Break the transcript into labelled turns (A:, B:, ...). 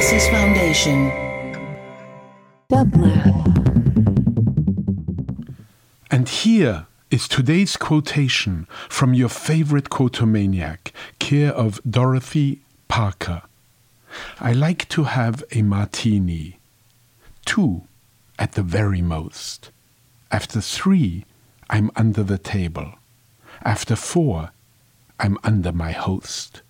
A: Narcissus Foundation.
B: And here is today's quotation from your favorite quotomaniac, care of Dorothy Parker. I like to have a martini. Two, at the very most. After three, I'm under the table. After four, I'm under my host.